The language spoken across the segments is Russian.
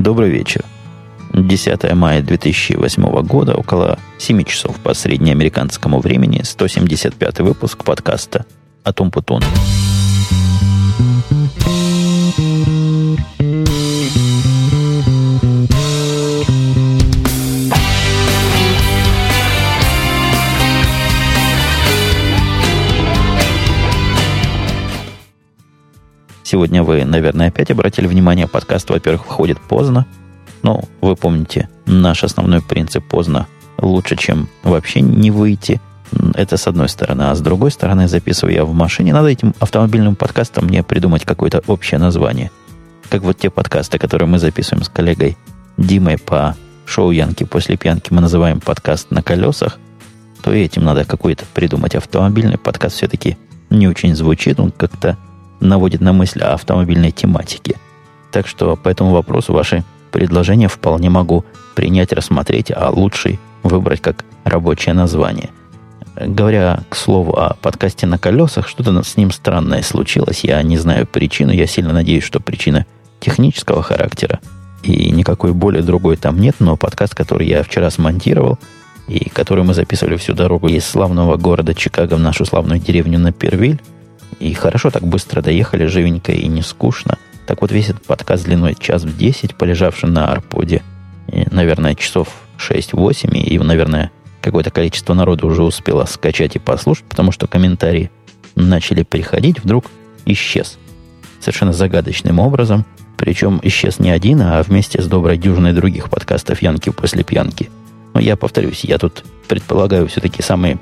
Добрый вечер. 10 мая 2008 года, около 7 часов по среднеамериканскому времени, 175 выпуск подкаста «Атум Путун». Сегодня вы, наверное, опять обратили внимание, подкаст, во-первых, выходит поздно. Ну, вы помните, наш основной принцип поздно лучше, чем вообще не выйти. Это с одной стороны. А с другой стороны, записываю я в машине. Надо этим автомобильным подкастом мне придумать какое-то общее название. Как вот те подкасты, которые мы записываем с коллегой Димой по шоу Янки после пьянки мы называем подкаст на колесах, то и этим надо какой-то придумать. Автомобильный подкаст все-таки не очень звучит, он как-то наводит на мысль о автомобильной тематике. Так что по этому вопросу ваши предложения вполне могу принять, рассмотреть, а лучший выбрать как рабочее название. Говоря, к слову, о подкасте на колесах, что-то с ним странное случилось. Я не знаю причину. Я сильно надеюсь, что причина технического характера. И никакой более другой там нет. Но подкаст, который я вчера смонтировал, и который мы записывали всю дорогу из славного города Чикаго в нашу славную деревню на Первиль, и хорошо так быстро доехали, живенько и не скучно. Так вот весь этот подкаст длиной час в 10, полежавший на арподе, и, наверное, часов 6-8, и, наверное, какое-то количество народу уже успело скачать и послушать, потому что комментарии начали приходить, вдруг исчез. Совершенно загадочным образом. Причем исчез не один, а вместе с доброй дюжиной других подкастов «Янки после пьянки». Но я повторюсь, я тут предполагаю все-таки самые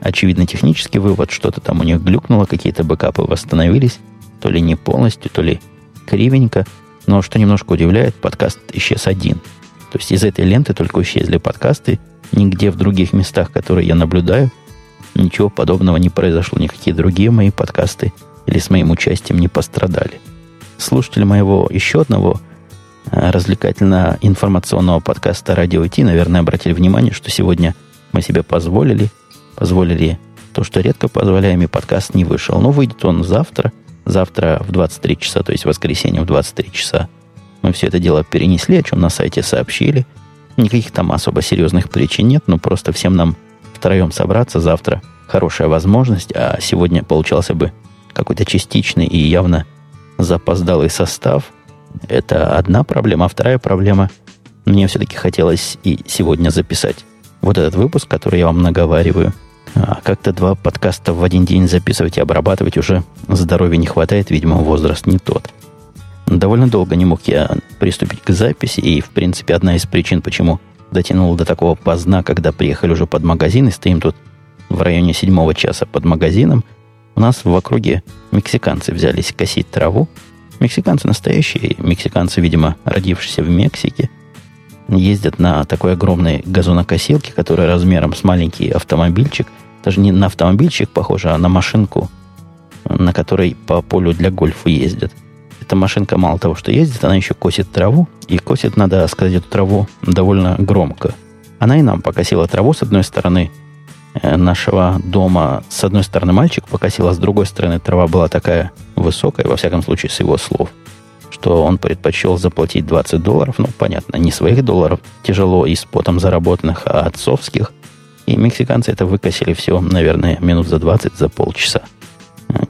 очевидно, технический вывод, что-то там у них глюкнуло, какие-то бэкапы восстановились, то ли не полностью, то ли кривенько. Но что немножко удивляет, подкаст исчез один. То есть из этой ленты только исчезли подкасты, нигде в других местах, которые я наблюдаю, ничего подобного не произошло, никакие другие мои подкасты или с моим участием не пострадали. Слушатели моего еще одного э, развлекательно-информационного подкаста «Радио Ти», наверное, обратили внимание, что сегодня мы себе позволили – позволили то, что редко позволяем, и подкаст не вышел. Но выйдет он завтра, завтра в 23 часа, то есть в воскресенье в 23 часа. Мы все это дело перенесли, о чем на сайте сообщили. Никаких там особо серьезных причин нет, но просто всем нам втроем собраться завтра хорошая возможность, а сегодня получался бы какой-то частичный и явно запоздалый состав. Это одна проблема. А вторая проблема, мне все-таки хотелось и сегодня записать вот этот выпуск, который я вам наговариваю – а как-то два подкаста в один день записывать и обрабатывать уже здоровья не хватает, видимо, возраст не тот. Довольно долго не мог я приступить к записи, и, в принципе, одна из причин, почему дотянул до такого поздна, когда приехали уже под магазин, и стоим тут в районе седьмого часа под магазином, у нас в округе мексиканцы взялись косить траву. Мексиканцы настоящие, мексиканцы, видимо, родившиеся в Мексике, ездят на такой огромной газонокосилке, которая размером с маленький автомобильчик, даже не на автомобильчик похоже, а на машинку, на которой по полю для гольфа ездят. Эта машинка мало того, что ездит, она еще косит траву, и косит, надо сказать, эту траву довольно громко. Она и нам покосила траву с одной стороны э, нашего дома. С одной стороны мальчик покосил, а с другой стороны трава была такая высокая, во всяком случае, с его слов – что он предпочел заплатить 20 долларов, ну, понятно, не своих долларов, тяжело и с потом заработанных, а отцовских. И мексиканцы это выкосили все, наверное, минут за 20, за полчаса.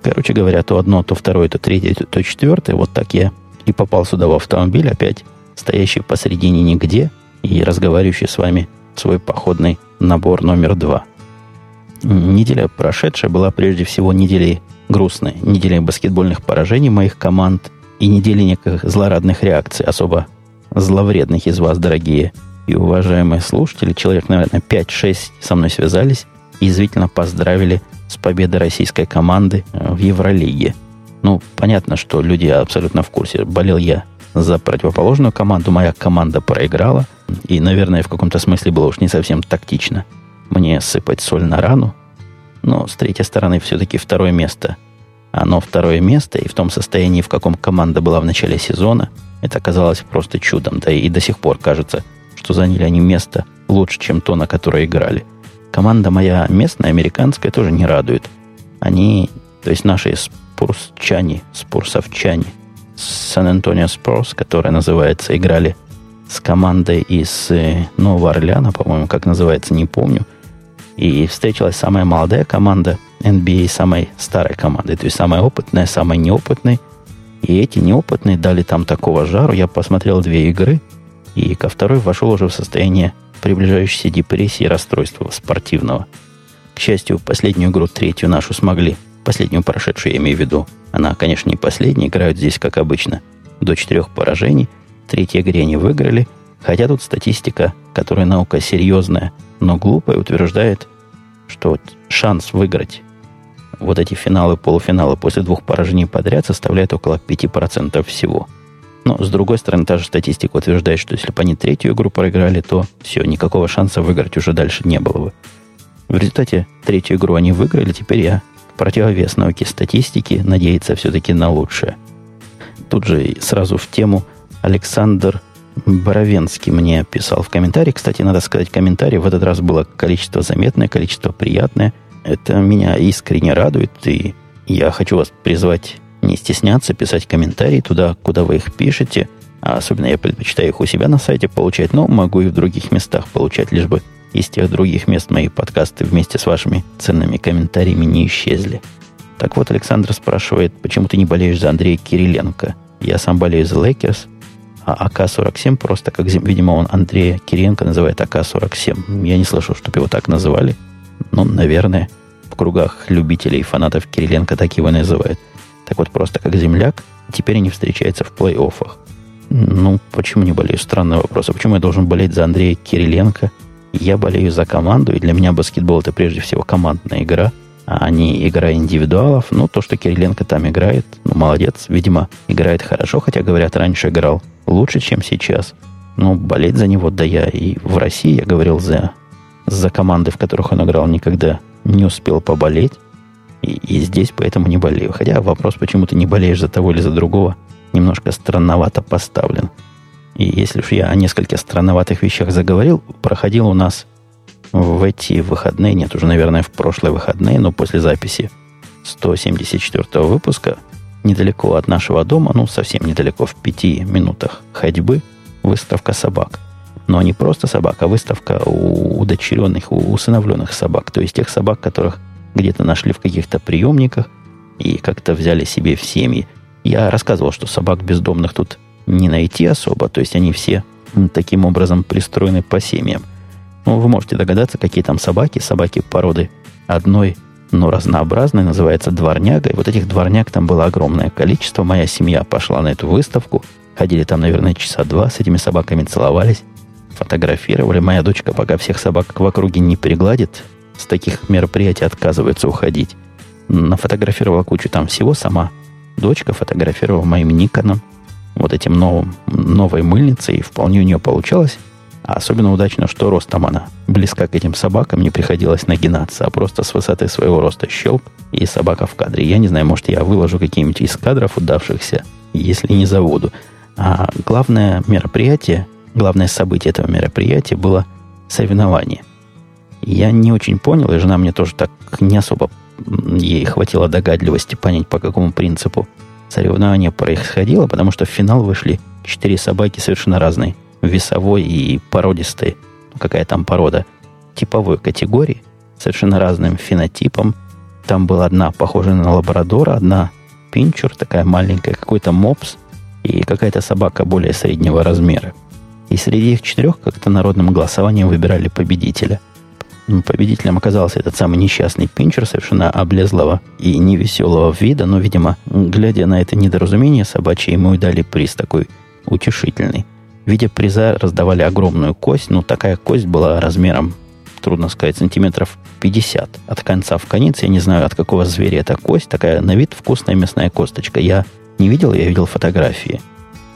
Короче говоря, то одно, то второе, то третье, то четвертое. Вот так я и попал сюда в автомобиль, опять стоящий посредине нигде и разговаривающий с вами свой походный набор номер два. Неделя прошедшая была прежде всего неделей грустной, неделей баскетбольных поражений моих команд и недели неких злорадных реакций, особо зловредных из вас, дорогие и уважаемые слушатели. Человек, наверное, 5-6 со мной связались и извительно поздравили с победой российской команды э, в Евролиге. Ну, понятно, что люди абсолютно в курсе. Болел я за противоположную команду, моя команда проиграла. И, наверное, в каком-то смысле было уж не совсем тактично мне сыпать соль на рану. Но, с третьей стороны, все-таки второе место – оно второе место, и в том состоянии, в каком команда была в начале сезона, это оказалось просто чудом. Да и до сих пор кажется, что заняли они место лучше, чем то, на которое играли. Команда моя местная, американская, тоже не радует. Они, то есть наши спурсчане, спурсовчане, Сан-Антонио Спорс, которая называется, играли с командой из э, Нового Орлеана, по-моему, как называется, не помню. И встретилась самая молодая команда NBA, самой старой командой, то есть самая опытная, самая неопытная. И эти неопытные дали там такого жару. Я посмотрел две игры, и ко второй вошел уже в состояние приближающейся депрессии и расстройства спортивного. К счастью, последнюю игру, третью нашу смогли, последнюю прошедшую, я имею в виду. Она, конечно, не последняя, играют здесь, как обычно, до четырех поражений. Третьей игре они выиграли, хотя тут статистика, которая наука серьезная, но глупая, утверждает, что шанс выиграть вот эти финалы, полуфиналы после двух поражений подряд составляет около 5% всего. Но, с другой стороны, та же статистика утверждает, что если бы они третью игру проиграли, то все, никакого шанса выиграть уже дальше не было бы. В результате третью игру они выиграли, теперь я противовес науке статистики надеяться все-таки на лучшее. Тут же сразу в тему Александр Боровенский мне писал в комментарии. Кстати, надо сказать, комментарий в этот раз было количество заметное, количество приятное – это меня искренне радует, и я хочу вас призвать не стесняться, писать комментарии туда, куда вы их пишете. А особенно я предпочитаю их у себя на сайте получать, но могу и в других местах получать, лишь бы из тех других мест мои подкасты вместе с вашими ценными комментариями не исчезли. Так вот, Александр спрашивает, почему ты не болеешь за Андрея Кириленко? Я сам болею за Лейкерс, а АК-47 просто, как, видимо, он Андрея Кириенко называет АК-47. Я не слышал, чтобы его так называли. Ну, наверное, в кругах любителей и фанатов Кириленко так его называют. Так вот, просто как земляк, теперь не встречается в плей-оффах. Ну, почему не болею? Странный вопрос. А почему я должен болеть за Андрея Кириленко? Я болею за команду, и для меня баскетбол это прежде всего командная игра, а не игра индивидуалов. Ну, то, что Кириленко там играет, ну, молодец. Видимо, играет хорошо, хотя, говорят, раньше играл лучше, чем сейчас. Ну, болеть за него, да я и в России, я говорил, за за команды, в которых он играл, никогда не успел поболеть. И, и здесь поэтому не болею. Хотя вопрос, почему ты не болеешь за того или за другого, немножко странновато поставлен. И если уж я о нескольких странноватых вещах заговорил, проходил у нас в эти выходные, нет, уже, наверное, в прошлые выходные, но после записи 174 выпуска, недалеко от нашего дома, ну, совсем недалеко, в пяти минутах ходьбы, выставка собак – но не просто собак, а выставка удочеренных, усыновленных собак. То есть тех собак, которых где-то нашли в каких-то приемниках и как-то взяли себе в семьи. Я рассказывал, что собак бездомных тут не найти особо, то есть они все таким образом пристроены по семьям. Ну, вы можете догадаться, какие там собаки. Собаки породы одной, но разнообразной, называется дворняга. И вот этих дворняг там было огромное количество. Моя семья пошла на эту выставку. Ходили там, наверное, часа два, с этими собаками целовались фотографировали. Моя дочка пока всех собак в округе не пригладит, с таких мероприятий отказывается уходить. Нафотографировала кучу там всего сама. Дочка фотографировала моим Никоном, вот этим новым, новой мыльницей, и вполне у нее получалось. А особенно удачно, что ростом она близка к этим собакам, не приходилось нагинаться, а просто с высоты своего роста щелк, и собака в кадре. Я не знаю, может, я выложу какие-нибудь из кадров удавшихся, если не забуду. А главное мероприятие главное событие этого мероприятия было соревнование. Я не очень понял, и жена мне тоже так не особо ей хватило догадливости понять, по какому принципу соревнование происходило, потому что в финал вышли четыре собаки совершенно разные, весовой и породистой, ну, какая там порода, типовой категории, совершенно разным фенотипом. Там была одна похожая на лабрадора, одна пинчер, такая маленькая, какой-то мопс и какая-то собака более среднего размера. И среди их четырех как-то народным голосованием выбирали победителя. Победителем оказался этот самый несчастный пинчер, совершенно облезлого и невеселого вида, но, видимо, глядя на это недоразумение собачье, ему и дали приз такой утешительный. В виде приза раздавали огромную кость, но такая кость была размером, трудно сказать, сантиметров 50 от конца в конец. Я не знаю, от какого зверя эта кость, такая на вид вкусная мясная косточка. Я не видел, я видел фотографии.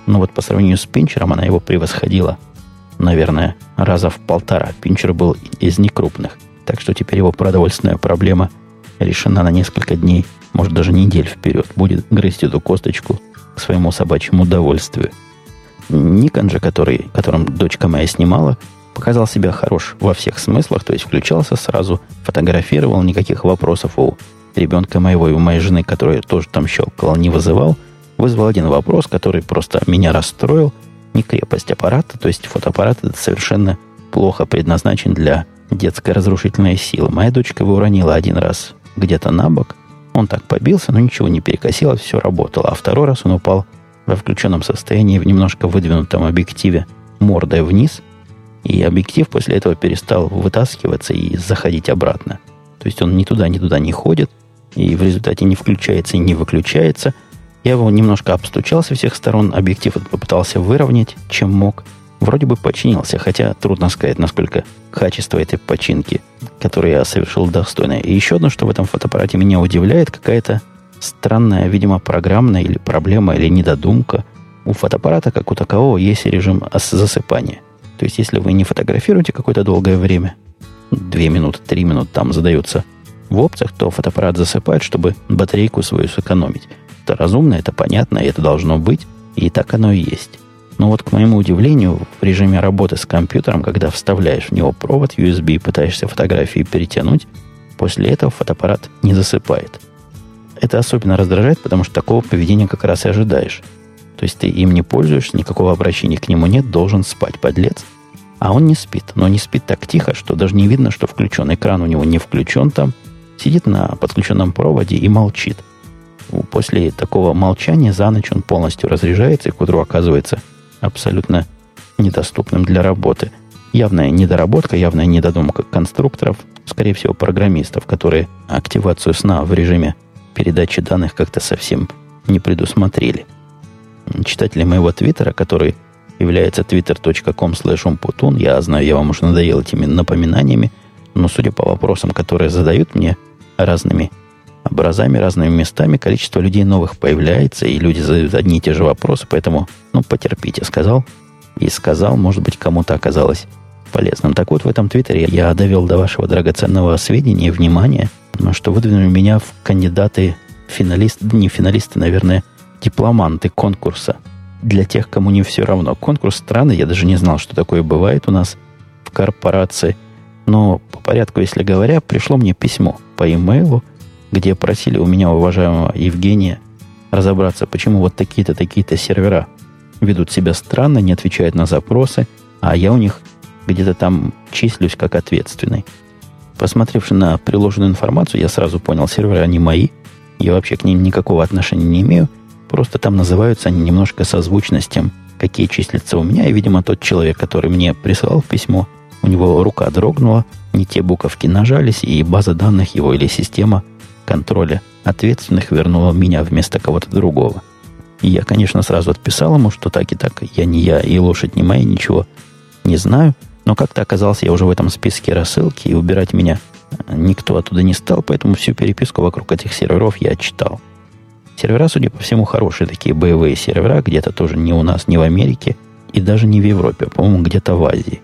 Но вот по сравнению с Пинчером она его превосходила, наверное, раза в полтора. Пинчер был из некрупных. Так что теперь его продовольственная проблема решена на несколько дней, может даже недель вперед. Будет грызть эту косточку к своему собачьему удовольствию. Никон же, который, которым дочка моя снимала, показал себя хорош во всех смыслах, то есть включался сразу, фотографировал, никаких вопросов у ребенка моего и у моей жены, которая тоже там щелкала, не вызывал – вызвал один вопрос, который просто меня расстроил. не крепость аппарата, то есть фотоаппарат это совершенно плохо предназначен для детской разрушительной силы. Моя дочка его уронила один раз где-то на бок, он так побился, но ничего не перекосило, все работало. А второй раз он упал во включенном состоянии в немножко выдвинутом объективе мордой вниз, и объектив после этого перестал вытаскиваться и заходить обратно. То есть он ни туда, ни туда не ходит, и в результате не включается и не выключается. Я его немножко обстучал со всех сторон, объектив попытался выровнять, чем мог. Вроде бы починился, хотя трудно сказать, насколько качество этой починки, которую я совершил, достойное. И еще одно, что в этом фотоаппарате меня удивляет, какая-то странная, видимо, программная или проблема, или недодумка. У фотоаппарата, как у такового, есть режим засыпания. То есть, если вы не фотографируете какое-то долгое время, 2 минуты, 3 минуты там задаются в опциях, то фотоаппарат засыпает, чтобы батарейку свою сэкономить. Это разумно, это понятно, это должно быть, и так оно и есть. Но вот, к моему удивлению, в режиме работы с компьютером, когда вставляешь в него провод USB и пытаешься фотографии перетянуть, после этого фотоаппарат не засыпает. Это особенно раздражает, потому что такого поведения как раз и ожидаешь. То есть ты им не пользуешься, никакого обращения к нему нет, должен спать, подлец. А он не спит. Но не спит так тихо, что даже не видно, что включен. Экран у него не включен там. Сидит на подключенном проводе и молчит. После такого молчания за ночь он полностью разряжается и к утру оказывается абсолютно недоступным для работы. Явная недоработка, явная недодумка конструкторов, скорее всего, программистов, которые активацию сна в режиме передачи данных как-то совсем не предусмотрели. Читатели моего твиттера, который является twitter.com slash я знаю, я вам уже надоел этими напоминаниями, но судя по вопросам, которые задают мне разными образами, разными местами, количество людей новых появляется, и люди задают одни и те же вопросы, поэтому, ну, потерпите, сказал. И сказал, может быть, кому-то оказалось полезным. Так вот, в этом твиттере я довел до вашего драгоценного сведения и внимания, что выдвинули меня в кандидаты финалисты, не финалисты, наверное, дипломанты конкурса. Для тех, кому не все равно. Конкурс странный, я даже не знал, что такое бывает у нас в корпорации. Но по порядку, если говоря, пришло мне письмо по имейлу, где просили у меня, уважаемого Евгения, разобраться, почему вот такие-то, такие-то сервера ведут себя странно, не отвечают на запросы, а я у них где-то там числюсь как ответственный. Посмотревши на приложенную информацию, я сразу понял, серверы они мои, я вообще к ним никакого отношения не имею, просто там называются они немножко созвучно с тем, какие числятся у меня, и, видимо, тот человек, который мне присылал письмо, у него рука дрогнула, не те буковки нажались, и база данных его или система контроля ответственных вернула меня вместо кого-то другого. И я, конечно, сразу отписал ему, что так и так, я не я, и лошадь не моя, ничего не знаю. Но как-то оказался я уже в этом списке рассылки, и убирать меня никто оттуда не стал, поэтому всю переписку вокруг этих серверов я читал. Сервера, судя по всему, хорошие такие боевые сервера, где-то тоже не у нас, не в Америке, и даже не в Европе, по-моему, где-то в Азии.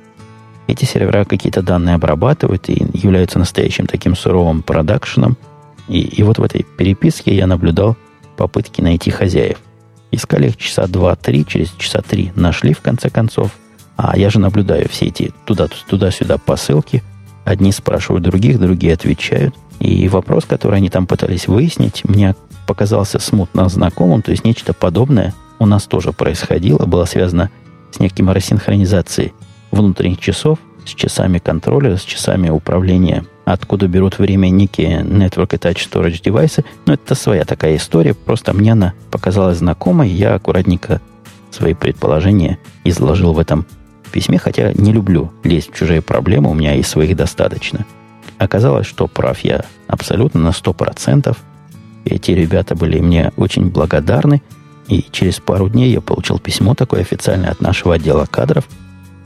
Эти сервера какие-то данные обрабатывают и являются настоящим таким суровым продакшеном – и, и вот в этой переписке я наблюдал попытки найти хозяев. Искали их часа два-три, через часа три нашли в конце концов. А я же наблюдаю все эти туда, туда-сюда посылки. Одни спрашивают других, другие отвечают. И вопрос, который они там пытались выяснить, мне показался смутно знакомым. То есть нечто подобное у нас тоже происходило, было связано с неким рассинхронизацией внутренних часов, с часами контроля, с часами управления откуда берут время некие Network Attached Storage девайсы. Но это своя такая история. Просто мне она показалась знакомой. Я аккуратненько свои предположения изложил в этом письме, хотя не люблю лезть в чужие проблемы, у меня и своих достаточно. Оказалось, что прав я абсолютно на 100%. Эти ребята были мне очень благодарны, и через пару дней я получил письмо такое официальное от нашего отдела кадров,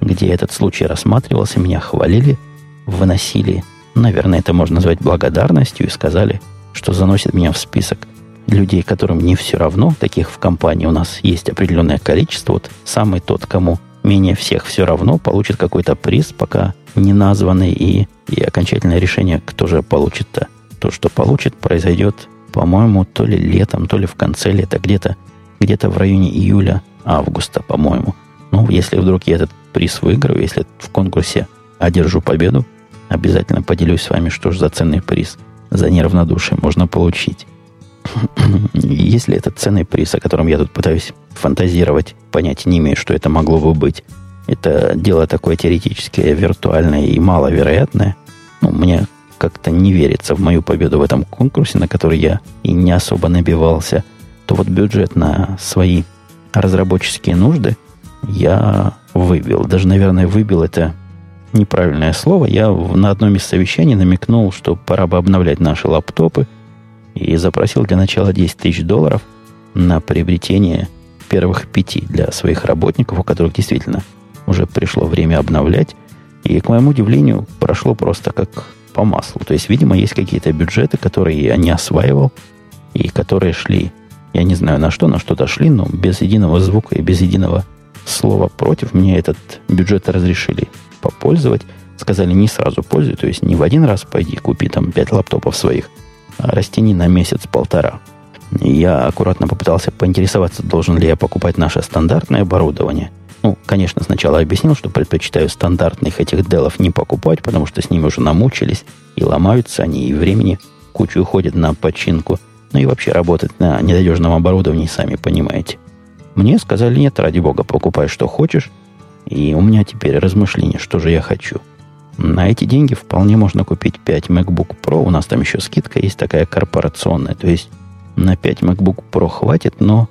где этот случай рассматривался, меня хвалили, выносили Наверное, это можно назвать благодарностью и сказали, что заносит меня в список людей, которым не все равно. Таких в компании у нас есть определенное количество. Вот самый тот, кому менее всех все равно, получит какой-то приз, пока не названный, и, и окончательное решение, кто же получит-то. То, что получит, произойдет, по-моему, то ли летом, то ли в конце лета, где-то где в районе июля-августа, по-моему. Ну, если вдруг я этот приз выиграю, если в конкурсе одержу победу, Обязательно поделюсь с вами, что же за ценный приз за неравнодушие можно получить. Если этот ценный приз, о котором я тут пытаюсь фантазировать, понятия не имею, что это могло бы быть. Это дело такое теоретическое, виртуальное и маловероятное. Ну, мне как-то не верится в мою победу в этом конкурсе, на который я и не особо набивался, то вот бюджет на свои разработческие нужды я выбил. Даже, наверное, выбил это неправильное слово. Я на одном из совещаний намекнул, что пора бы обновлять наши лаптопы и запросил для начала 10 тысяч долларов на приобретение первых пяти для своих работников, у которых действительно уже пришло время обновлять. И, к моему удивлению, прошло просто как по маслу. То есть, видимо, есть какие-то бюджеты, которые я не осваивал, и которые шли, я не знаю на что, на что-то шли, но без единого звука и без единого слова против мне этот бюджет разрешили попользовать. Сказали, не сразу пользуй, то есть не в один раз пойди купи там пять лаптопов своих, а растяни на месяц-полтора. Я аккуратно попытался поинтересоваться, должен ли я покупать наше стандартное оборудование – ну, конечно, сначала объяснил, что предпочитаю стандартных этих делов не покупать, потому что с ними уже намучились, и ломаются они, и времени кучу уходит на починку. Ну и вообще работать на ненадежном оборудовании, сами понимаете. Мне сказали, нет, ради бога, покупай, что хочешь. И у меня теперь размышления, что же я хочу. На эти деньги вполне можно купить 5 MacBook Pro. У нас там еще скидка есть такая корпорационная. То есть на 5 MacBook Pro хватит, но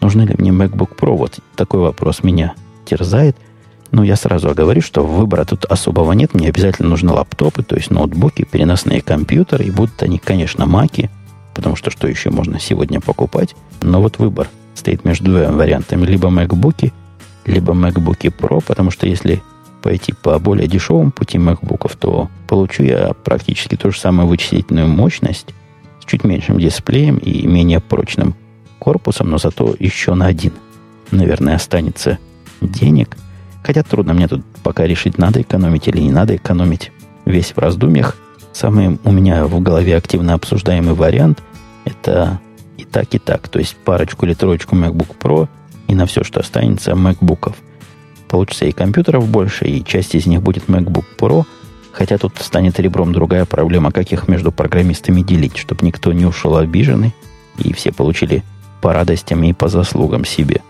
Нужны ли мне MacBook Pro? Вот такой вопрос меня терзает. Но я сразу оговорю, что выбора тут особого нет. Мне обязательно нужны лаптопы, то есть ноутбуки, переносные компьютеры. И будут они, конечно, маки, потому что что еще можно сегодня покупать. Но вот выбор стоит между двумя вариантами. Либо MacBook, либо MacBook Pro, потому что если пойти по более дешевому пути MacBook, то получу я практически ту же самую вычислительную мощность с чуть меньшим дисплеем и менее прочным корпусом, но зато еще на один, наверное, останется денег. Хотя трудно мне тут пока решить, надо экономить или не надо экономить. Весь в раздумьях. Самый у меня в голове активно обсуждаемый вариант – это и так, и так. То есть парочку или троечку MacBook Pro и на все, что останется, MacBook'ов. Получится и компьютеров больше, и часть из них будет MacBook Pro, хотя тут станет ребром другая проблема, как их между программистами делить, чтобы никто не ушел обиженный, и все получили по радостям и по заслугам себе.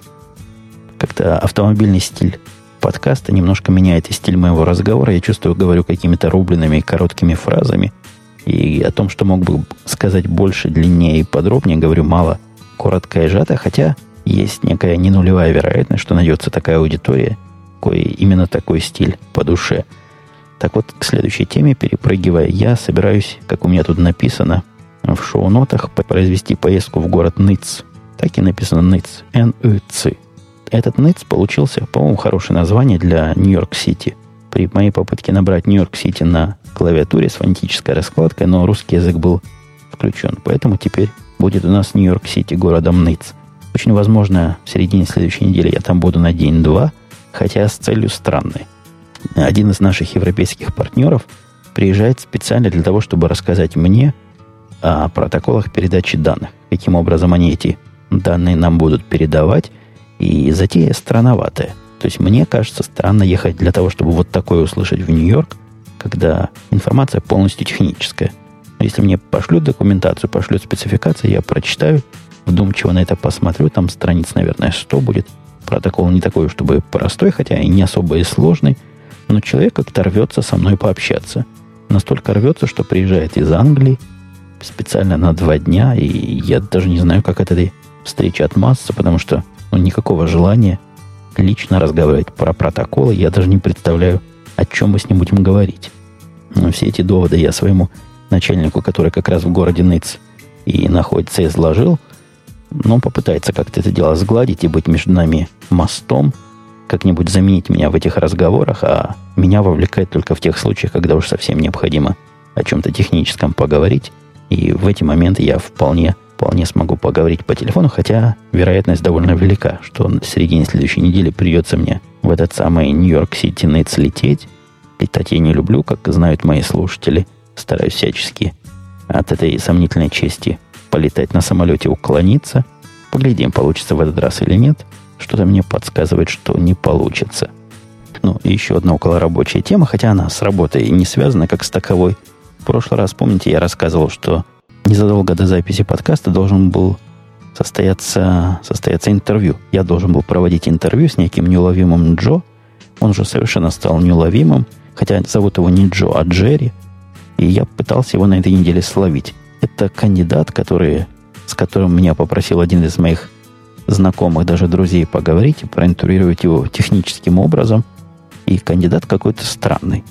Как-то автомобильный стиль подкаста немножко меняет и стиль моего разговора. Я чувствую, говорю какими-то рубленными и короткими фразами. И о том, что мог бы сказать больше, длиннее и подробнее, говорю мало, коротко и сжато, хотя есть некая ненулевая вероятность, что найдется такая аудитория, кое именно такой стиль по душе. Так вот, к следующей теме, перепрыгивая, я собираюсь, как у меня тут написано, в шоу-нотах произвести поездку в город Ныц так и написано НИЦ. Н-И-Ц. Этот НИЦ получился, по-моему, хорошее название для Нью-Йорк-Сити. При моей попытке набрать Нью-Йорк-Сити на клавиатуре с фонетической раскладкой, но русский язык был включен. Поэтому теперь будет у нас Нью-Йорк-Сити городом Ниц. Очень возможно, в середине следующей недели я там буду на день-два, хотя с целью странной. Один из наших европейских партнеров приезжает специально для того, чтобы рассказать мне о протоколах передачи данных. Каким образом они эти данные нам будут передавать, и затея странноватая. То есть мне кажется странно ехать для того, чтобы вот такое услышать в Нью-Йорк, когда информация полностью техническая. Но если мне пошлют документацию, пошлют спецификации, я прочитаю, вдумчиво на это посмотрю, там страниц, наверное, 100 будет. Протокол не такой, чтобы простой, хотя и не особо и сложный, но человек как-то рвется со мной пообщаться. Настолько рвется, что приезжает из Англии специально на два дня, и я даже не знаю, как это встречи от массы, потому что ну, никакого желания лично разговаривать про протоколы. Я даже не представляю, о чем мы с ним будем говорить. Но все эти доводы я своему начальнику, который как раз в городе Ниц и находится, изложил. Но он попытается как-то это дело сгладить и быть между нами мостом, как-нибудь заменить меня в этих разговорах, а меня вовлекает только в тех случаях, когда уж совсем необходимо о чем-то техническом поговорить. И в эти моменты я вполне вполне смогу поговорить по телефону, хотя вероятность довольно велика, что в середине следующей недели придется мне в этот самый Нью-Йорк-Сити Нетс лететь. Летать я не люблю, как знают мои слушатели. Стараюсь всячески от этой сомнительной чести полетать на самолете, уклониться. Поглядим, получится в этот раз или нет. Что-то мне подсказывает, что не получится. Ну, и еще одна околорабочая тема, хотя она с работой не связана, как с таковой. В прошлый раз, помните, я рассказывал, что незадолго до записи подкаста должен был состояться, состояться интервью. Я должен был проводить интервью с неким неуловимым Джо. Он уже совершенно стал неуловимым, хотя зовут его не Джо, а Джерри. И я пытался его на этой неделе словить. Это кандидат, который, с которым меня попросил один из моих знакомых, даже друзей, поговорить и проинтервьюировать его техническим образом. И кандидат какой-то странный.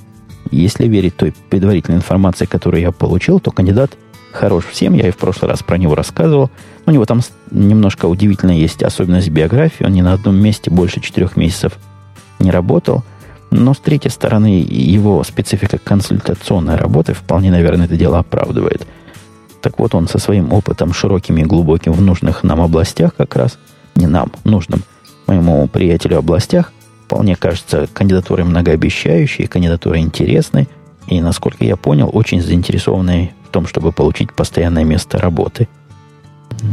Если верить той предварительной информации, которую я получил, то кандидат хорош всем. Я и в прошлый раз про него рассказывал. У него там немножко удивительно есть особенность биографии. Он ни на одном месте больше четырех месяцев не работал. Но с третьей стороны, его специфика консультационной работы вполне, наверное, это дело оправдывает. Так вот, он со своим опытом широким и глубоким в нужных нам областях как раз, не нам, нужным моему приятелю областях, вполне кажется кандидатурой многообещающей, кандидатурой интересной, и, насколько я понял, очень заинтересованной в том, чтобы получить постоянное место работы.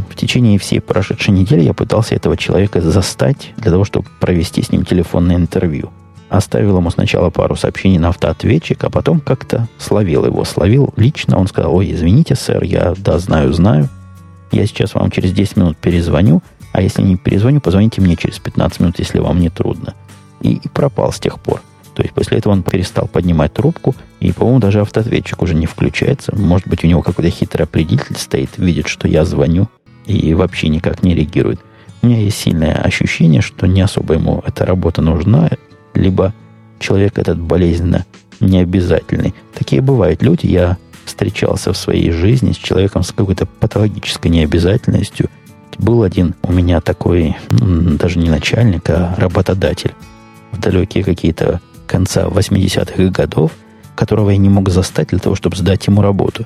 В течение всей прошедшей недели я пытался этого человека застать для того, чтобы провести с ним телефонное интервью. Оставил ему сначала пару сообщений на автоответчик, а потом как-то словил его. Словил лично. Он сказал, ой, извините, сэр, я, да, знаю, знаю. Я сейчас вам через 10 минут перезвоню, а если не перезвоню, позвоните мне через 15 минут, если вам не трудно. И, и пропал с тех пор. То есть после этого он перестал поднимать трубку, и, по-моему, даже автоответчик уже не включается. Может быть, у него какой-то хитрый определитель стоит, видит, что я звоню, и вообще никак не реагирует. У меня есть сильное ощущение, что не особо ему эта работа нужна, либо человек этот болезненно необязательный. Такие бывают люди. Я встречался в своей жизни с человеком с какой-то патологической необязательностью. Был один у меня такой, даже не начальник, а работодатель в далекие какие-то конца 80-х годов, которого я не мог застать для того, чтобы сдать ему работу.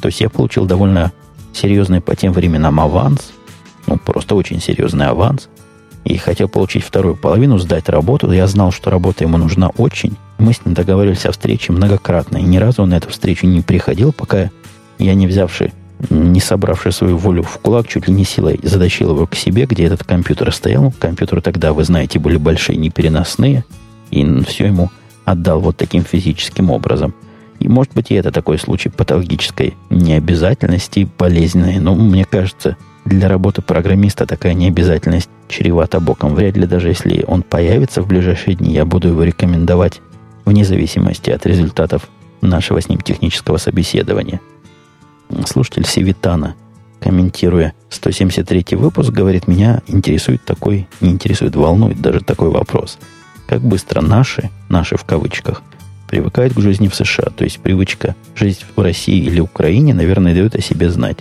То есть я получил довольно серьезный по тем временам аванс, ну, просто очень серьезный аванс, и хотел получить вторую половину, сдать работу. Я знал, что работа ему нужна очень. Мы с ним договорились о встрече многократно, и ни разу он на эту встречу не приходил, пока я не взявший, не собравший свою волю в кулак, чуть ли не силой затащил его к себе, где этот компьютер стоял. Компьютеры тогда, вы знаете, были большие, непереносные – и все ему отдал вот таким физическим образом. И может быть и это такой случай патологической необязательности, болезненной. Но мне кажется, для работы программиста такая необязательность чревата боком. Вряд ли даже если он появится в ближайшие дни, я буду его рекомендовать вне зависимости от результатов нашего с ним технического собеседования. Слушатель Севитана, комментируя 173 выпуск, говорит, меня интересует такой, не интересует, волнует даже такой вопрос – как быстро наши, наши в кавычках, привыкают к жизни в США. То есть привычка жить в России или Украине, наверное, дает о себе знать.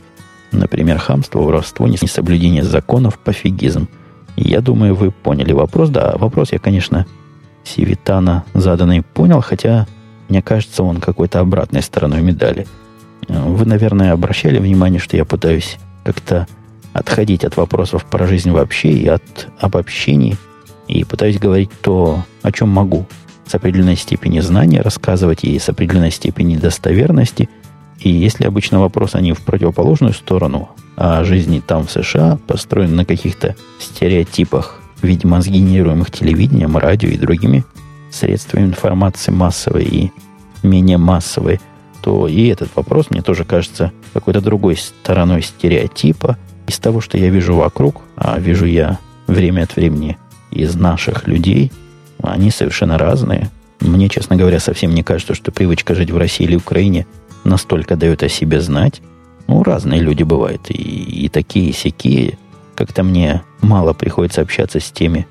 Например, хамство, воровство, несоблюдение законов, пофигизм. Я думаю, вы поняли вопрос. Да, вопрос я, конечно, Сивитана заданный понял, хотя мне кажется, он какой-то обратной стороной медали. Вы, наверное, обращали внимание, что я пытаюсь как-то отходить от вопросов про жизнь вообще и от обобщений – и пытаюсь говорить то, о чем могу, с определенной степени знания рассказывать и с определенной степени достоверности. И если обычно вопрос они в противоположную сторону, а жизни там в США построен на каких-то стереотипах, видимо, сгенерируемых телевидением, радио и другими средствами информации массовой и менее массовой, то и этот вопрос мне тоже кажется какой-то другой стороной стереотипа из того, что я вижу вокруг, а вижу я время от времени из наших людей, они совершенно разные. Мне, честно говоря, совсем не кажется, что привычка жить в России или Украине настолько дает о себе знать. Ну, разные люди бывают, и, и такие, и сякие. Как-то мне мало приходится общаться с теми,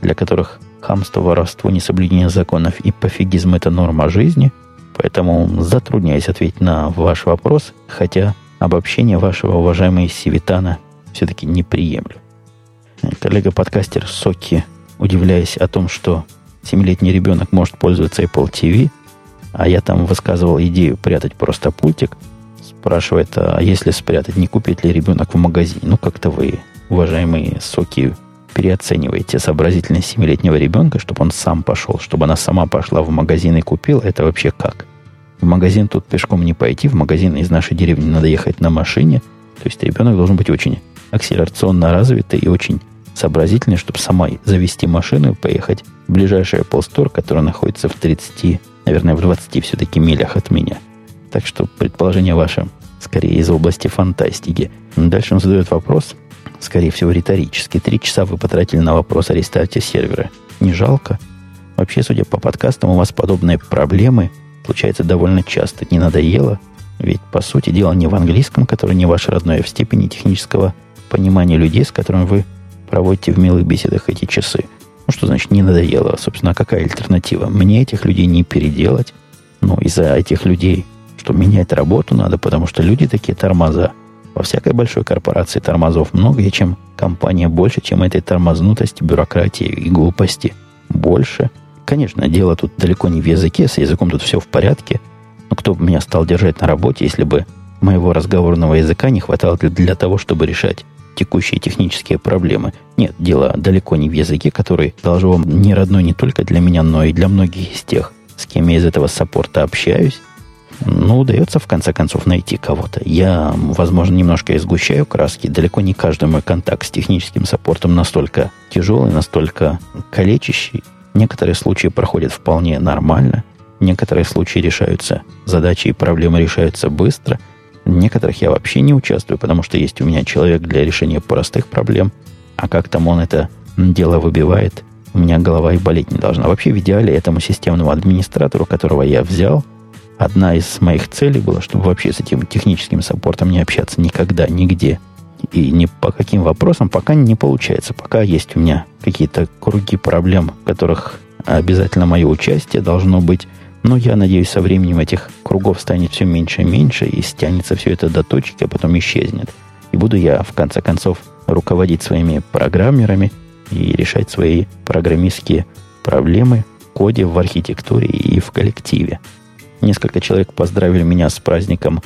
для которых хамство, воровство, несоблюдение законов и пофигизм – это норма жизни. Поэтому затрудняюсь ответить на ваш вопрос, хотя обобщение вашего, уважаемый Сивитана, все-таки не приемлю коллега-подкастер Соки, удивляясь о том, что 7-летний ребенок может пользоваться Apple TV, а я там высказывал идею прятать просто пультик, спрашивает, а если спрятать, не купит ли ребенок в магазине? Ну, как-то вы, уважаемые Соки, переоцениваете сообразительность 7-летнего ребенка, чтобы он сам пошел, чтобы она сама пошла в магазин и купила. Это вообще как? В магазин тут пешком не пойти, в магазин из нашей деревни надо ехать на машине. То есть ребенок должен быть очень акселерационно развитый и очень сообразительный, чтобы самой завести машину и поехать в ближайший Apple Store, который находится в 30, наверное, в 20 все-таки милях от меня. Так что предположение ваше скорее из области фантастики. Дальше он задает вопрос, скорее всего, риторически. Три часа вы потратили на вопрос о рестарте сервера. Не жалко? Вообще, судя по подкастам, у вас подобные проблемы случаются довольно часто. Не надоело? Ведь, по сути дела, не в английском, который не ваш родной, а в степени технического понимания людей, с которыми вы проводите в милых беседах эти часы. Ну, что значит не надоело? Собственно, какая альтернатива? Мне этих людей не переделать. Ну, из-за этих людей, что менять работу надо, потому что люди такие тормоза. Во всякой большой корпорации тормозов много, и чем компания больше, чем этой тормознутости, бюрократии и глупости больше. Конечно, дело тут далеко не в языке, с языком тут все в порядке. Но кто бы меня стал держать на работе, если бы моего разговорного языка не хватало для того, чтобы решать текущие технические проблемы. Нет, дело далеко не в языке, который должен вам не родной не только для меня, но и для многих из тех, с кем я из этого саппорта общаюсь. Ну, удается в конце концов найти кого-то. Я, возможно, немножко изгущаю краски. Далеко не каждый мой контакт с техническим саппортом настолько тяжелый, настолько калечащий. Некоторые случаи проходят вполне нормально. Некоторые случаи решаются, задачи и проблемы решаются быстро – некоторых я вообще не участвую, потому что есть у меня человек для решения простых проблем. А как там он это дело выбивает, у меня голова и болеть не должна. Вообще, в идеале, этому системному администратору, которого я взял, одна из моих целей была, чтобы вообще с этим техническим саппортом не общаться никогда, нигде. И ни по каким вопросам пока не получается. Пока есть у меня какие-то круги проблем, в которых обязательно мое участие должно быть. Но я надеюсь, со временем этих кругов станет все меньше и меньше, и стянется все это до точки, а потом исчезнет. И буду я, в конце концов, руководить своими программерами и решать свои программистские проблемы в коде, в архитектуре и в коллективе. Несколько человек поздравили меня с праздником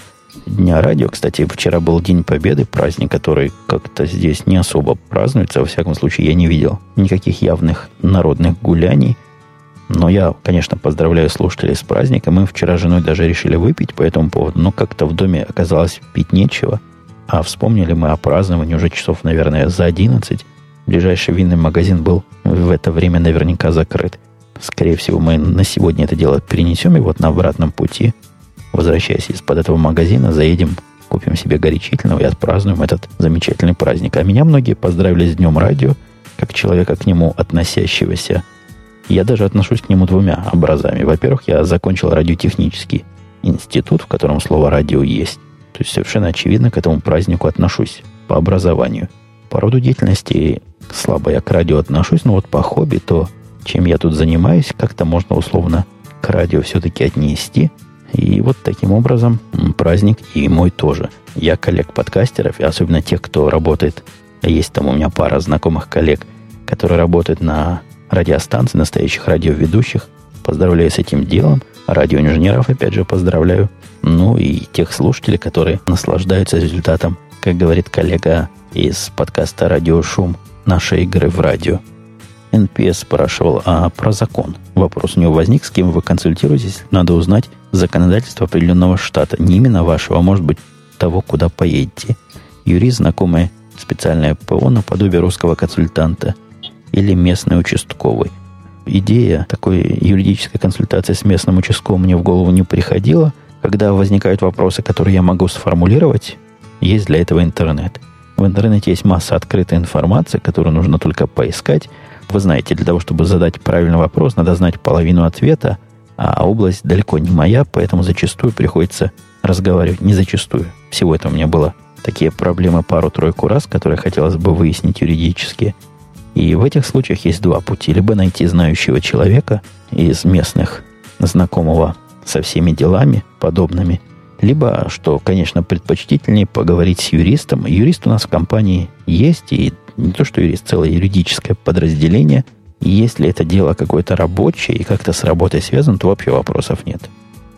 Дня радио. Кстати, вчера был День Победы, праздник, который как-то здесь не особо празднуется. Во всяком случае, я не видел никаких явных народных гуляний – но я, конечно, поздравляю слушателей с праздником. Мы вчера с женой даже решили выпить по этому поводу, но как-то в доме оказалось пить нечего. А вспомнили мы о праздновании уже часов, наверное, за 11. Ближайший винный магазин был в это время наверняка закрыт. Скорее всего, мы на сегодня это дело перенесем, и вот на обратном пути, возвращаясь из-под этого магазина, заедем, купим себе горячительного и отпразднуем этот замечательный праздник. А меня многие поздравили с Днем Радио, как человека к нему относящегося я даже отношусь к нему двумя образами. Во-первых, я закончил радиотехнический институт, в котором слово «радио» есть. То есть совершенно очевидно к этому празднику отношусь по образованию. По роду деятельности слабо я к радио отношусь, но вот по хобби, то чем я тут занимаюсь, как-то можно условно к радио все-таки отнести. И вот таким образом праздник и мой тоже. Я коллег подкастеров, и особенно тех, кто работает, есть там у меня пара знакомых коллег, которые работают на радиостанций, настоящих радиоведущих. Поздравляю с этим делом. Радиоинженеров, опять же, поздравляю. Ну и тех слушателей, которые наслаждаются результатом, как говорит коллега из подкаста «Радиошум», нашей игры в радио. НПС спрашивал, а про закон? Вопрос у него возник, с кем вы консультируетесь. Надо узнать законодательство определенного штата. Не именно вашего, а может быть того, куда поедете. Юрист, знакомый специальное ПО наподобие русского консультанта – или местный участковый. Идея такой юридической консультации с местным участковым мне в голову не приходила. Когда возникают вопросы, которые я могу сформулировать, есть для этого интернет. В интернете есть масса открытой информации, которую нужно только поискать. Вы знаете, для того, чтобы задать правильный вопрос, надо знать половину ответа, а область далеко не моя, поэтому зачастую приходится разговаривать. Не зачастую. Всего этого у меня было такие проблемы пару-тройку раз, которые хотелось бы выяснить юридически – и в этих случаях есть два пути. Либо найти знающего человека из местных, знакомого со всеми делами подобными, либо, что, конечно, предпочтительнее, поговорить с юристом. Юрист у нас в компании есть, и не то, что юрист, целое юридическое подразделение. И если это дело какое-то рабочее и как-то с работой связано, то вообще вопросов нет.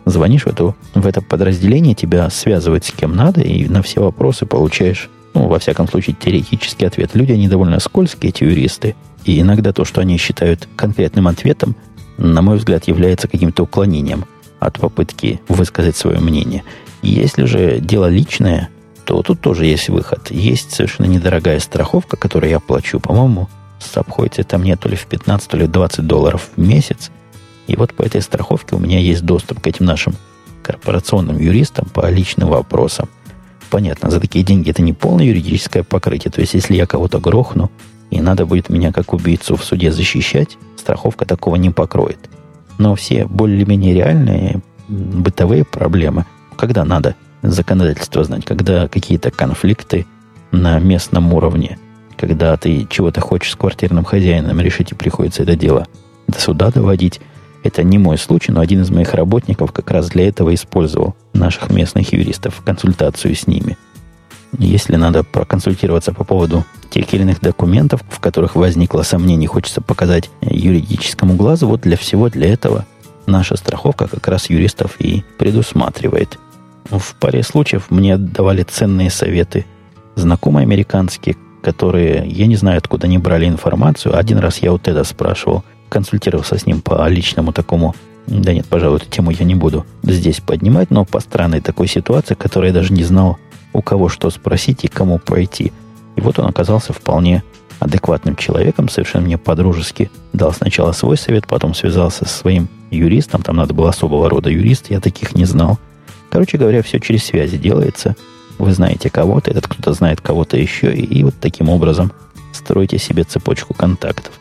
Звонишь в, эту, в это подразделение, тебя связывают с кем надо, и на все вопросы получаешь ну, во всяком случае, теоретический ответ. Люди, они довольно скользкие, эти юристы. И иногда то, что они считают конкретным ответом, на мой взгляд, является каким-то уклонением от попытки высказать свое мнение. Если же дело личное, то тут тоже есть выход. Есть совершенно недорогая страховка, которую я плачу, по-моему, обходится это мне то ли в 15, то ли в 20 долларов в месяц. И вот по этой страховке у меня есть доступ к этим нашим корпорационным юристам по личным вопросам – понятно, за такие деньги это не полное юридическое покрытие. То есть, если я кого-то грохну, и надо будет меня как убийцу в суде защищать, страховка такого не покроет. Но все более-менее реальные бытовые проблемы, когда надо законодательство знать, когда какие-то конфликты на местном уровне, когда ты чего-то хочешь с квартирным хозяином решить и приходится это дело до суда доводить, это не мой случай, но один из моих работников как раз для этого использовал наших местных юристов, консультацию с ними. Если надо проконсультироваться по поводу тех или иных документов, в которых возникло сомнение, хочется показать юридическому глазу, вот для всего для этого наша страховка как раз юристов и предусматривает. В паре случаев мне давали ценные советы знакомые американские, которые, я не знаю, откуда они брали информацию. Один раз я у Теда спрашивал, консультировался с ним по личному такому да нет, пожалуй, эту тему я не буду здесь поднимать, но по странной такой ситуации, которая я даже не знал, у кого что спросить и кому пойти. И вот он оказался вполне адекватным человеком, совершенно мне по-дружески дал сначала свой совет, потом связался со своим юристом, там надо было особого рода юрист, я таких не знал. Короче говоря, все через связи делается. Вы знаете кого-то, этот кто-то знает кого-то еще, и, и вот таким образом строите себе цепочку контактов.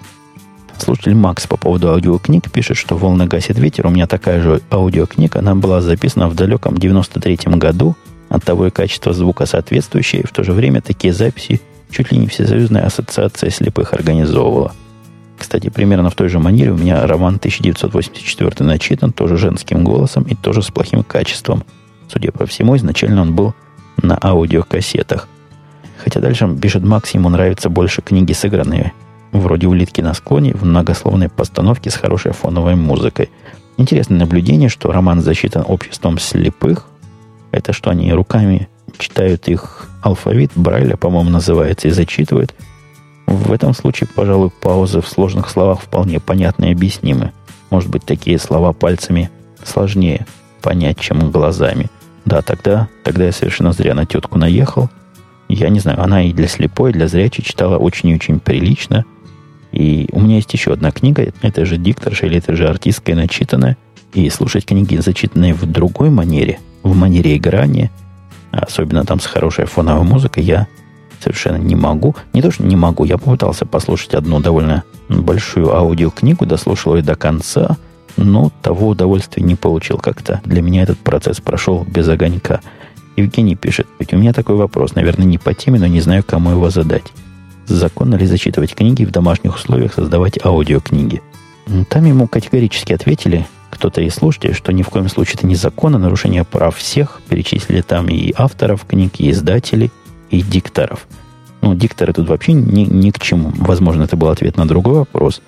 Слушатель Макс по поводу аудиокниг пишет, что «Волны гасит ветер». У меня такая же аудиокнига. Она была записана в далеком 93-м году. От того и качество звука соответствующее. И в то же время такие записи чуть ли не Всесоюзная ассоциация слепых организовывала. Кстати, примерно в той же манере у меня роман 1984 начитан, тоже женским голосом и тоже с плохим качеством. Судя по всему, изначально он был на аудиокассетах. Хотя дальше пишет Макс, ему нравятся больше книги, сыгранные вроде «Улитки на склоне» в многословной постановке с хорошей фоновой музыкой. Интересное наблюдение, что роман засчитан обществом слепых. Это что они руками читают их алфавит, Брайля, по-моему, называется, и зачитывают. В этом случае, пожалуй, паузы в сложных словах вполне понятны и объяснимы. Может быть, такие слова пальцами сложнее понять, чем глазами. Да, тогда, тогда я совершенно зря на тетку наехал. Я не знаю, она и для слепой, и для зрячей читала очень и очень прилично. И у меня есть еще одна книга, это же дикторша или это же артистская начитанная. И слушать книги, зачитанные в другой манере, в манере играния, особенно там с хорошей фоновой музыкой, я совершенно не могу. Не то, что не могу, я попытался послушать одну довольно большую аудиокнигу, дослушал ее до конца, но того удовольствия не получил как-то. Для меня этот процесс прошел без огонька. Евгений пишет, ведь у меня такой вопрос, наверное, не по теме, но не знаю, кому его задать законно ли зачитывать книги в домашних условиях создавать аудиокниги. Там ему категорически ответили, кто-то из слушателей, что ни в коем случае это незаконно, нарушение прав всех. Перечислили там и авторов книг, и издателей, и дикторов. Ну, дикторы тут вообще ни, ни к чему. Возможно, это был ответ на другой вопрос.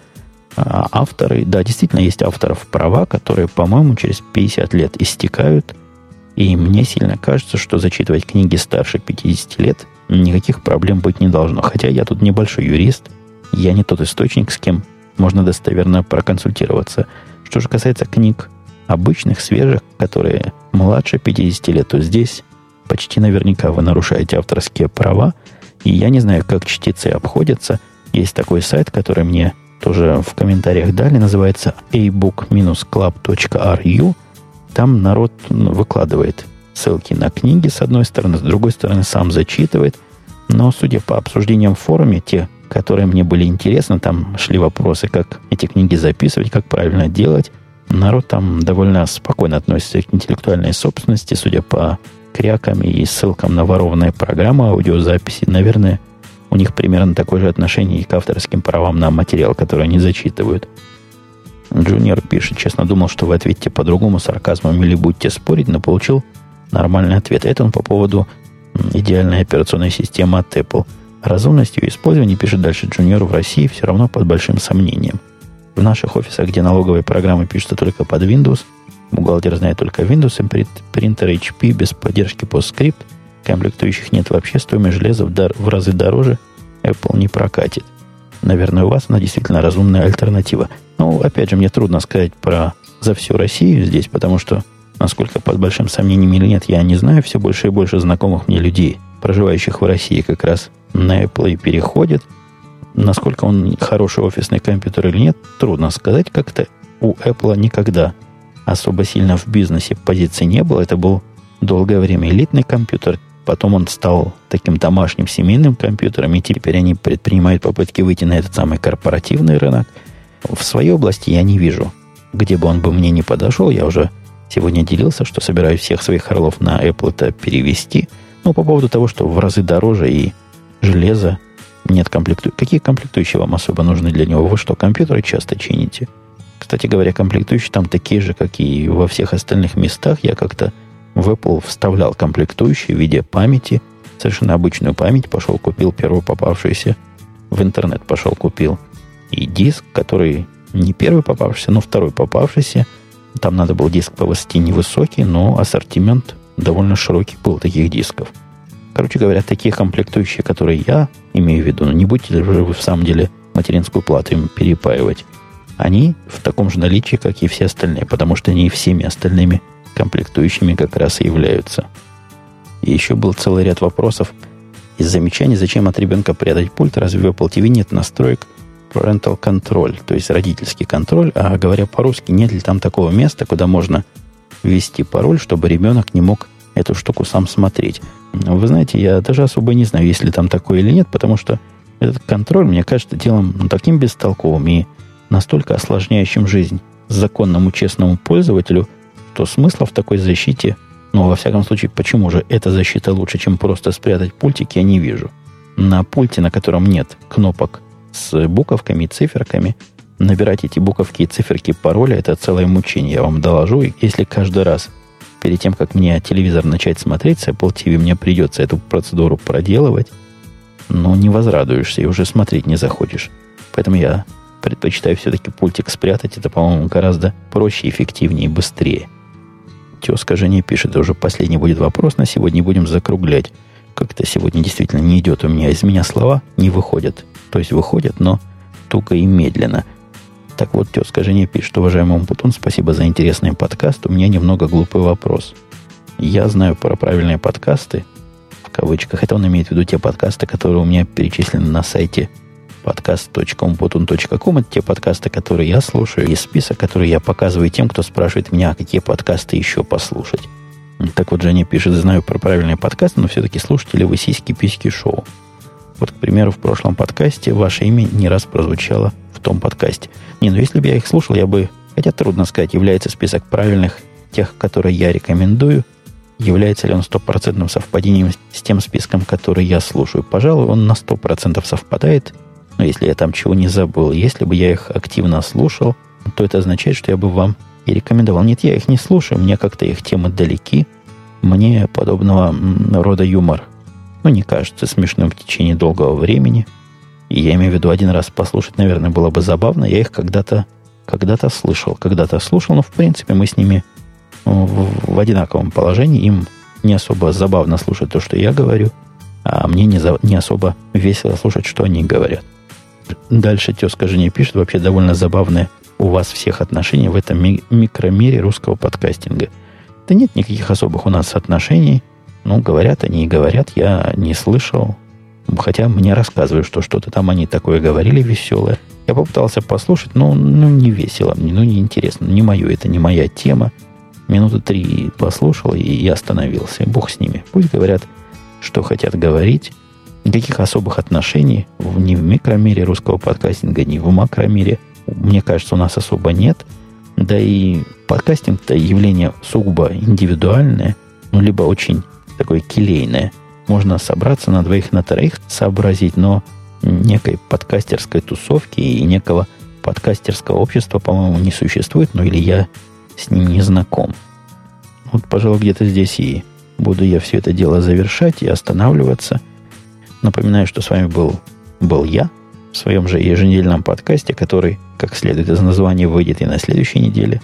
А авторы, да, действительно есть авторов права, которые, по-моему, через 50 лет истекают. И мне сильно кажется, что зачитывать книги старше 50 лет никаких проблем быть не должно. Хотя я тут небольшой юрист, я не тот источник, с кем можно достоверно проконсультироваться. Что же касается книг обычных, свежих, которые младше 50 лет, то здесь почти наверняка вы нарушаете авторские права. И я не знаю, как чтецы обходятся. Есть такой сайт, который мне тоже в комментариях дали, называется ebook-club.ru. Там народ выкладывает ссылки на книги, с одной стороны, с другой стороны, сам зачитывает. Но, судя по обсуждениям в форуме, те, которые мне были интересны, там шли вопросы, как эти книги записывать, как правильно делать. Народ там довольно спокойно относится к интеллектуальной собственности, судя по крякам и ссылкам на ворованные программы аудиозаписи. Наверное, у них примерно такое же отношение и к авторским правам на материал, который они зачитывают. Джуниор пишет, честно думал, что вы ответите по-другому, сарказмом или будете спорить, но получил нормальный ответ. Это он по поводу идеальной операционной системы от Apple. Разумность ее использования, пишет дальше Джуниор, в России все равно под большим сомнением. В наших офисах, где налоговые программы пишутся только под Windows, бухгалтер знает только Windows, принтер HP без поддержки PostScript, комплектующих нет вообще, стоимость железа в, дар, в разы дороже Apple не прокатит. Наверное, у вас она действительно разумная альтернатива. Но, опять же, мне трудно сказать про за всю Россию здесь, потому что Насколько под большим сомнением или нет, я не знаю. Все больше и больше знакомых мне людей, проживающих в России, как раз на Apple и переходят. Насколько он хороший офисный компьютер или нет, трудно сказать. Как-то у Apple никогда особо сильно в бизнесе позиции не было. Это был долгое время элитный компьютер, Потом он стал таким домашним семейным компьютером, и теперь они предпринимают попытки выйти на этот самый корпоративный рынок. В своей области я не вижу, где бы он бы мне не подошел. Я уже сегодня делился, что собираюсь всех своих орлов на Apple это перевести. Ну, по поводу того, что в разы дороже и железо нет комплектующих. Какие комплектующие вам особо нужны для него? Вы что, компьютеры часто чините? Кстати говоря, комплектующие там такие же, как и во всех остальных местах. Я как-то в Apple вставлял комплектующие в виде памяти, совершенно обычную память, пошел купил первую попавшуюся в интернет, пошел купил и диск, который не первый попавшийся, но второй попавшийся. Там надо был диск высоте невысокий, но ассортимент довольно широкий был таких дисков. Короче говоря, такие комплектующие, которые я имею в виду, ну не будете же вы в самом деле материнскую плату им перепаивать, они в таком же наличии, как и все остальные, потому что они всеми остальными комплектующими как раз и являются. И еще был целый ряд вопросов из замечаний, зачем от ребенка прятать пульт, разве в Apple TV нет настроек parental control, то есть родительский контроль, а говоря по-русски, нет ли там такого места, куда можно ввести пароль, чтобы ребенок не мог эту штуку сам смотреть. Вы знаете, я даже особо не знаю, есть ли там такое или нет, потому что этот контроль, мне кажется, делом ну, таким бестолковым и настолько осложняющим жизнь законному честному пользователю, что смысла в такой защите, ну, во всяком случае, почему же эта защита лучше, чем просто спрятать пультик, я не вижу. На пульте, на котором нет кнопок с буковками и циферками, набирать эти буковки и циферки пароля – это целое мучение, я вам доложу. И если каждый раз перед тем, как мне телевизор начать смотреть с Apple TV, мне придется эту процедуру проделывать, ну, не возрадуешься и уже смотреть не захочешь. Поэтому я предпочитаю все-таки пультик спрятать. Это, по-моему, гораздо проще, эффективнее и быстрее. Тезка Женя пишет, уже последний будет вопрос, на сегодня будем закруглять. Как-то сегодня действительно не идет у меня, из меня слова не выходят. То есть выходят, но туго и медленно. Так вот, тезка Женя пишет, уважаемый Умпутун, спасибо за интересный подкаст. У меня немного глупый вопрос. Я знаю про правильные подкасты, в кавычках. Это он имеет в виду те подкасты, которые у меня перечислены на сайте podcast.umputun.com. Это те подкасты, которые я слушаю, и список, который я показываю тем, кто спрашивает меня, а какие подкасты еще послушать. Так вот, Женя пишет, знаю про правильные подкасты, но все-таки слушайте ли вы сиськи-письки шоу? Вот, к примеру, в прошлом подкасте ваше имя не раз прозвучало в том подкасте. Не, ну если бы я их слушал, я бы, хотя трудно сказать, является список правильных тех, которые я рекомендую, является ли он стопроцентным совпадением с тем списком, который я слушаю. Пожалуй, он на сто процентов совпадает – но если я там чего не забыл, если бы я их активно слушал, то это означает, что я бы вам и рекомендовал. Нет, я их не слушаю, мне как-то их темы далеки. Мне подобного рода юмор, ну, не кажется смешным в течение долгого времени. И я имею в виду один раз послушать, наверное, было бы забавно. Я их когда-то когда-то слышал, когда-то слушал, но в принципе мы с ними в, в одинаковом положении. Им не особо забавно слушать то, что я говорю, а мне не, за, не особо весело слушать, что они говорят. Дальше тезка Женя пишет, вообще довольно забавное у вас всех отношения в этом ми- микромире русского подкастинга. Да нет никаких особых у нас отношений. Ну, говорят они и говорят, я не слышал. Хотя мне рассказывают, что что-то там они такое говорили веселое. Я попытался послушать, но ну, не весело мне, ну, не интересно. Не мое, это не моя тема. Минуты три послушал, и я остановился. Бог с ними. Пусть говорят, что хотят говорить. Никаких особых отношений ни в микромире русского подкастинга, ни в макромире, мне кажется, у нас особо нет. Да и подкастинг-то явление сугубо индивидуальное, ну, либо очень такое келейное. Можно собраться на двоих, на троих, сообразить, но некой подкастерской тусовки и некого подкастерского общества, по-моему, не существует, ну или я с ним не знаком. Вот, пожалуй, где-то здесь и буду я все это дело завершать и останавливаться – Напоминаю, что с вами был, был я в своем же еженедельном подкасте, который, как следует из названия, выйдет и на следующей неделе.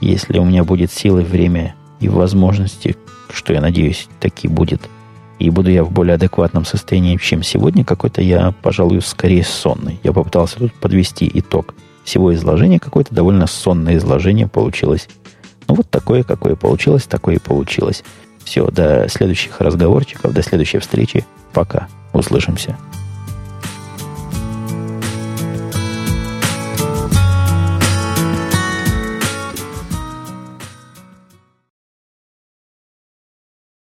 Если у меня будет силы, время и возможности, что я надеюсь, таки будет, и буду я в более адекватном состоянии, чем сегодня, какой-то я, пожалуй, скорее сонный. Я попытался тут подвести итог всего изложения, какое-то довольно сонное изложение получилось. Ну, вот такое, какое получилось, такое и получилось. Все, до следующих разговорчиков, до следующей встречи. Пока. Услышимся.